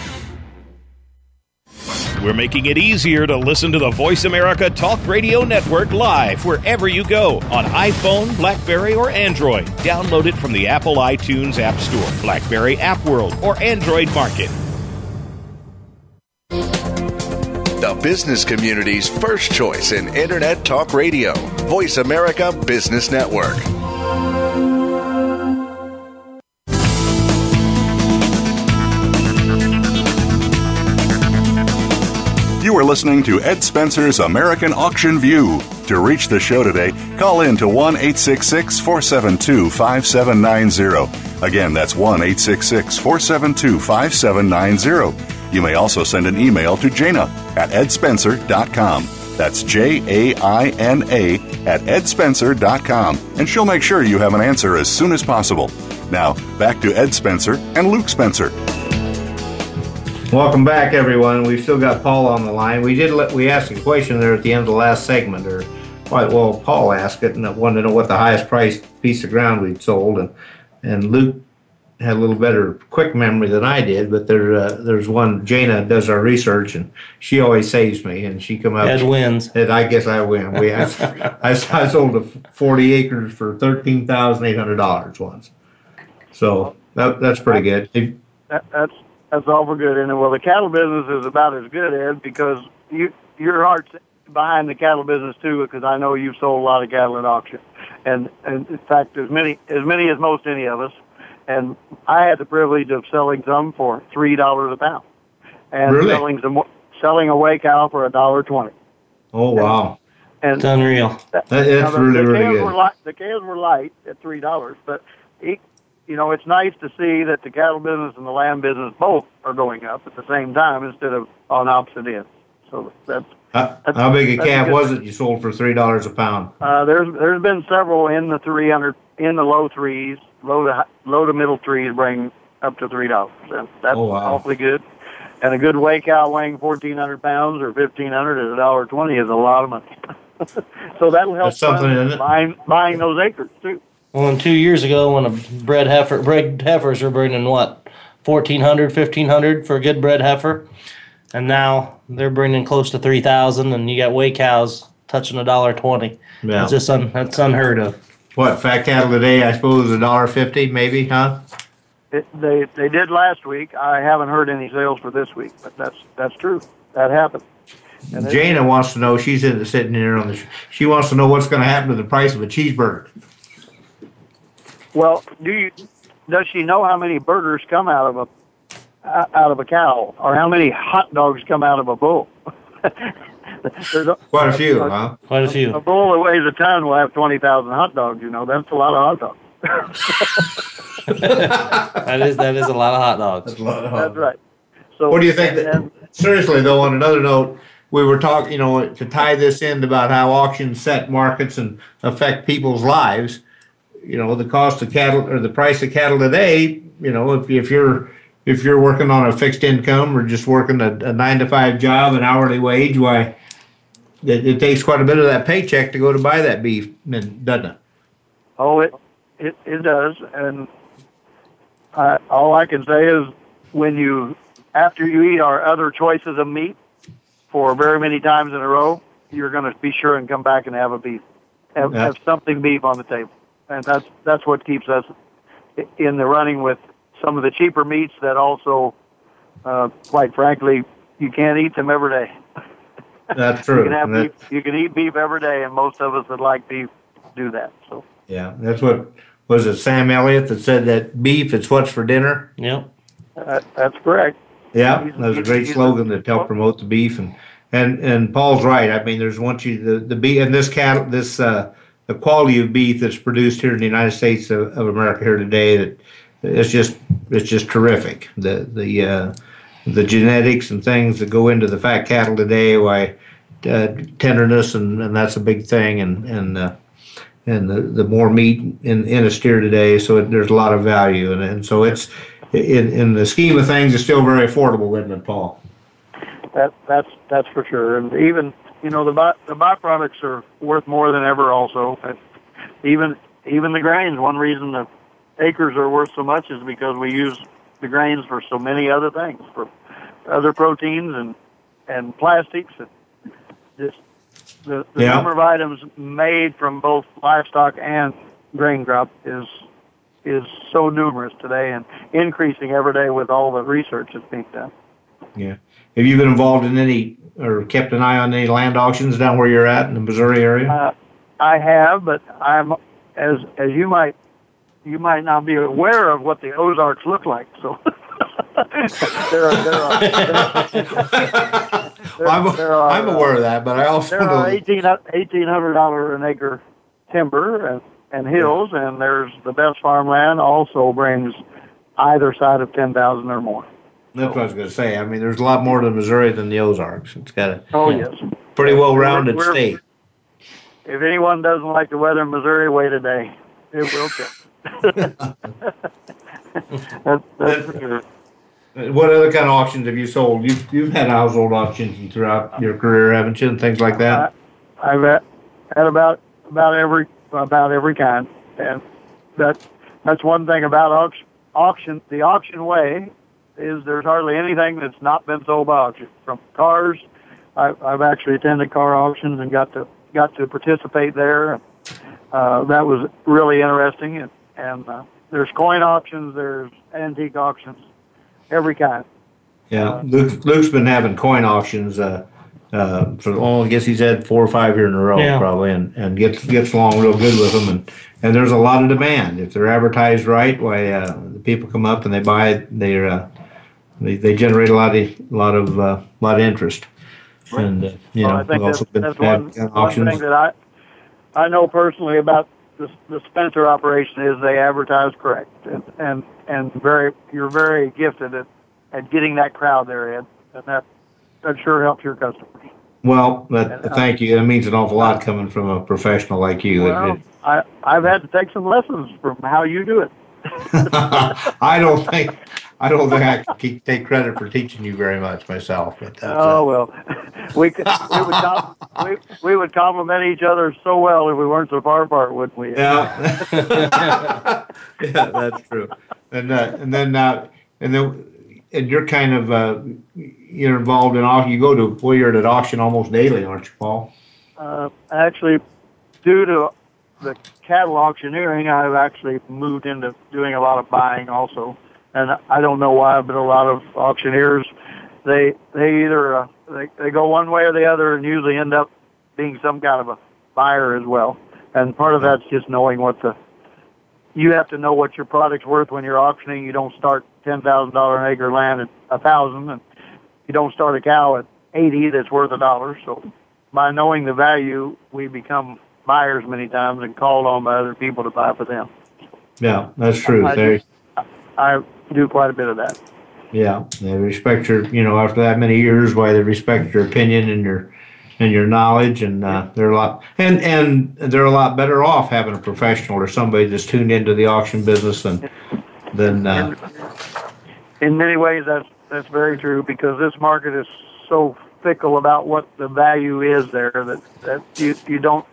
We're making it easier to listen to the Voice America Talk Radio Network live wherever you go on iPhone, Blackberry, or Android. Download it from the Apple iTunes App Store, Blackberry App World, or Android Market. The business community's first choice in Internet Talk Radio. Voice America Business Network. You are listening to Ed Spencer's American Auction View. To reach the show today, call in to 1 866 472 5790. Again, that's 1 866 472 5790. You may also send an email to Jaina at edspencer.com. That's J A I N A at edspencer.com, and she'll make sure you have an answer as soon as possible. Now, back to Ed Spencer and Luke Spencer. Welcome back, everyone. We've still got Paul on the line. We did let we asked a question there at the end of the last segment, or well, Paul asked it and wanted to know what the highest priced piece of ground we'd sold, and and Luke had a little better quick memory than I did. But there uh, there's one Jaina does our research, and she always saves me, and she come out. Ed wins. And I guess I win. We I, I, I sold a 40 acres for thirteen thousand eight hundred dollars once, so that, that's pretty good. That, that's that's awful good. And well, the cattle business is about as good, Ed, because you your heart's behind the cattle business too, because I know you've sold a lot of cattle at auction, and and in fact, as many as many as most any of us. And I had the privilege of selling some for three dollars a pound, and Really? selling some selling a weigh cow for a dollar twenty. oh wow, And It's unreal. that, that's now, the, really the really calves good. Were light, the calves were light at three dollars, but it, you know it's nice to see that the cattle business and the lamb business both are going up at the same time instead of on opposite ends. So that's How, that's- how big a calf was it you sold for three dollars a pound? uh, there's there's been several in the three hundred in the low threes, low to low to middle threes, bring up to three dollars. That's Oh, wow. awfully good. And a good weigh cow weighing fourteen hundred pounds or fifteen hundred at a dollar twenty is a lot of money. so that'll help That's something, fund it? buying buying those acres too. Well, and two years ago, when a bred heifer, bred heifers were bringing what, 1400 1500 for a good bred heifer. And now they're bringing close to 3000 and you got weigh cows touching a dollar 20. Yeah. It's just un, that's unheard of. What fat cattle today? I suppose a dollar fifty, maybe, huh? It, they they did last week. I haven't heard any sales for this week, but that's that's true. That happened. And Jaina wants to know. She's in the, sitting here on the. She wants to know what's going to happen to the price of a cheeseburger. Well, do you does she know how many burgers come out of a uh, out of a cow, or how many hot dogs come out of a bull? There's a, Quite a few, huh? Quite a few. a few. bull that weighs a ton will have twenty thousand hot dogs. You know, that's a lot of hot dogs. That is that is a lot of hot dogs. that's right. So What do you think? and- That, and- seriously, though, on another note, we were talking, you know, to tie this in about how auctions set markets and affect people's lives. You know, the cost of cattle or the price of cattle today. You know, if if you're if you're working on a fixed income or just working a, a nine to five job, an hourly wage, why it, it takes quite a bit of that paycheck to go to buy that beef, doesn't it? Oh, it it it does, and I, all I can say is when you after you eat our other choices of meat for very many times in a row, you're going to be sure and come back and have a beef, have, Yeah. have something beef on the table, and that's that's what keeps us in the running with some of the cheaper meats that also, uh, quite frankly, you can't eat them every day. That's true. You true. can have And beef, you can eat beef every day, and most of us that like beef do that. So. yeah, that's what was it. Sam Elliott that said that beef is what's for dinner. Yep. That, that's correct. Yeah, He's- that was a great slogan a- to help promote the beef and and and Paul's right. I mean, there's once you the the beef and this cattle this uh, the quality of beef that's produced here in the United States of, of America here today that it's just it's just terrific. The the uh, the genetics and things that go into the fat cattle today, why uh, tenderness, and, and that's a big thing. And and uh, and the, the more meat in, in a steer today, so it, there's a lot of value, and and so it's in in the scheme of things, it's still very affordable, it, Paul? That that's that's for sure. And even you know the by, the byproducts are worth more than ever. Also, and even even the grains. One reason the acres are worth so much is because we use the grains for so many other things, for other proteins and and plastics and just the, the Yeah. number of items made from both livestock and grain crop is is so numerous today and increasing every day with all the research that's being done. Yeah. Have you been involved in any or kept an eye on any land auctions down where you're at in the Missouri area? Uh, I have, but I'm as as you might you might not be aware of what the Ozarks look like. So there are there are uh, there, I'm, there are, I'm uh, aware of that, but I also there are uh, eighteen eighteen hundred dollar an acre timber and and hills, and there's the best farmland also brings either side of ten thousand or more. That's what I was going to say. I mean, there's a lot more to Missouri than the Ozarks. It's got a Oh yes. pretty well-rounded state. If anyone doesn't like the weather in Missouri, wait today. It will change. that's, that's. What other kind of auctions have you sold? You've you've had household auctions throughout your career, haven't you, and things like that. I've had, had about about every about every kind, and that that's one thing about auction. Auction the auction way is there's hardly anything that's not been sold by auction. From cars, I, I've actually attended car auctions and got to got to participate there. Uh, that was really interesting, and, and uh, there's coin auctions, there's antique auctions, every kind. Yeah, Luke, Luke's been having coin auctions uh, uh, for oh, I guess he's had four or five here in a row Yeah. probably, and, and gets gets along real good with them, and and there's a lot of demand if they're advertised right. Why uh, the people come up and they buy it, they're uh, they they generate a lot of a lot of uh, lot of interest, and uh, you Well, know I think that's, been that's one, one thing that I I know personally about the, the Spencer operation is they advertise correct, and and, and very you're very gifted at, at getting that crowd there, Ed, and that that sure helps your customers. Well, that, thank you. That means an awful lot coming from a professional like you. It- Well, it- I I've had to take some lessons from how you do it. I don't think I don't think I can take credit for teaching you very much myself. But that's, Oh well, we could, we would com- we, we would compliment each other so well if we weren't so far apart, wouldn't we? Yeah. yeah, that's true. And uh, and then uh, and then and you're kind of uh, you're involved in auction. You go to you're at auction almost daily, aren't you, Paul? Uh, actually, due to the cattle auctioneering, I've actually moved into doing a lot of buying also. And I don't know why, but a lot of auctioneers, they they either uh, they they go one way or the other, and usually end up being some kind of a buyer as well. And part of that's just knowing what the you have to know what your product's worth when you're auctioning. You don't start ten thousand dollar an acre land at a thousand, and you don't start a cow at eighty that's worth a dollar. So by knowing the value, we become buyers many times and called on by other people to buy for them. Yeah, that's true. I They, I do quite a bit of that. yeah, they respect your. You know, after that many years, why they respect your opinion and your and your knowledge, and uh, they're a lot and and they're a lot better off having a professional or somebody that's tuned into the auction business than than. Uh, In many ways, that's that's very true because this market is so fickle about what the value is there that that you you don't.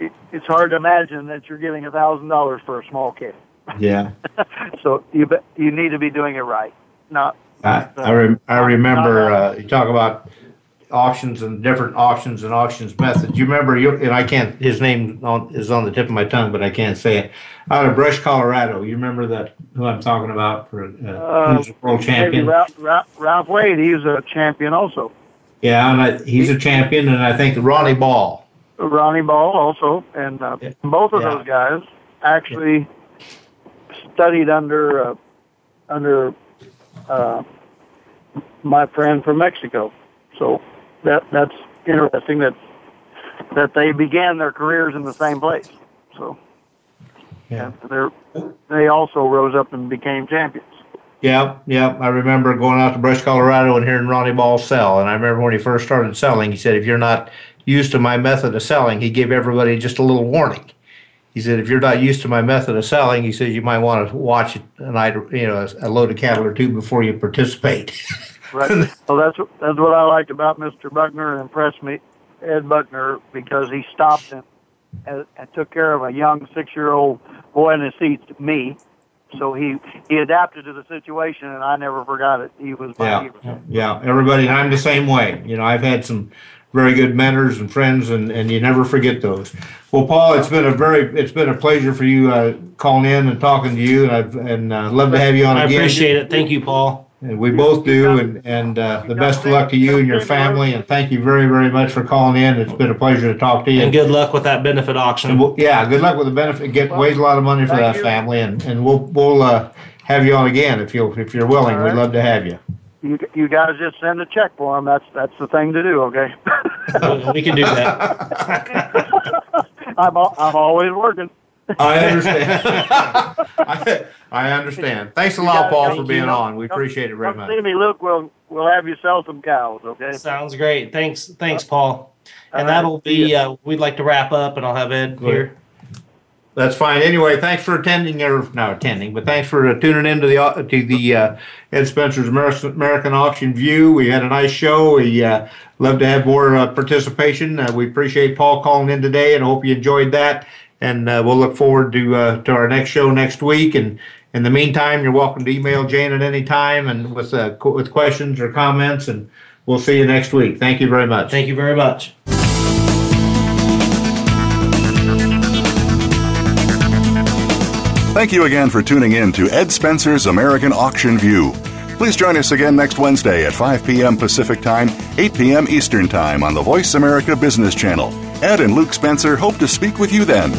It, it's hard to imagine that you're getting a thousand dollars for a small kid. Yeah. So you be, you need to be doing it right, not. I, I, rem- I remember uh, you talk about auctions and different auctions and auctions methods. You remember you and I can't. His name on, is on the tip of my tongue, but I can't say it. Out of Brush, Colorado. You remember that? Who I'm talking about for uh, a world champion? Ralph, Ralph, Ralph Wade, he's a champion also. Yeah, and I, he's a champion, and I think Ronnie Ball. Ronnie Ball also, and uh, Yeah. both of Yeah. those guys actually studied under uh, under uh, my friend from Mexico. So that that's interesting that that they began their careers in the same place. So Yeah. they they also rose up and became champions. Yeah, yeah. I remember going out to Brush, Colorado, and hearing Ronnie Ball sell. And I remember when he first started selling, he said, "If you're not used to my method of selling," he gave everybody just a little warning. He said, "If you're not used to my method of selling," he said, "you might want to watch a night, you know, a loaded cattle or two before you participate." right. Well, that's that's what I liked about Mr. Buckner and impressed me, Ed Buckner, because he stopped and, and, and took care of a young six-year-old boy in his seat, me, so he he adapted to the situation, and I never forgot it. He was yeah, hero. yeah. Everybody, I'm the same way. You know, I've had some very good mentors and friends, and, and you never forget those. Well, Paul, it's been a very it's been a pleasure for you uh, calling in and talking to you, and I've and uh, love to have you on I again. appreciate it. Thank you, Paul. And we both do, and and uh, the best of luck to you and your family, and thank you very very much for calling in. It's been a pleasure to talk to you. And good luck with that benefit And auction. we'll, yeah, good luck with the benefit. Get raise a lot of money for Thank that you. family, and, and we'll we'll uh, have you on again if you if you're willing. All We'd love to have you. You you guys just send a check for them. That's that's the thing to do. Okay. we can do that. I'm al- I'm always working. I understand. I, I understand. Thanks a lot, Paul, for being on. We appreciate it very much. see me, Luke. We'll we'll have you sell some cows. Okay. Sounds great. Thanks, thanks, Paul. And All right. that'll be. Uh, we'd like to wrap up, and I'll have Ed here. That's fine. Anyway, thanks for attending, or not attending, but thanks for uh, tuning in to the au- to the uh, Ed Spencer's American, Auction View. We had a nice show. We uh, love to have more uh, participation. Uh, we appreciate Paul calling in today, and hope you enjoyed that. And uh, we'll look forward to uh, to our next show next week. And in the meantime, you're welcome to email Jane at any time and with uh, with questions or comments. And we'll see you next week. Thank you very much. Thank you very much. Thank you again for tuning in to Ed Spencer's American Auction View. Please join us again next Wednesday at 5 p.m. Pacific Time, 8 p.m. Eastern Time on the Voice America Business Channel. Ed and Luke Spencer hope to speak with you then.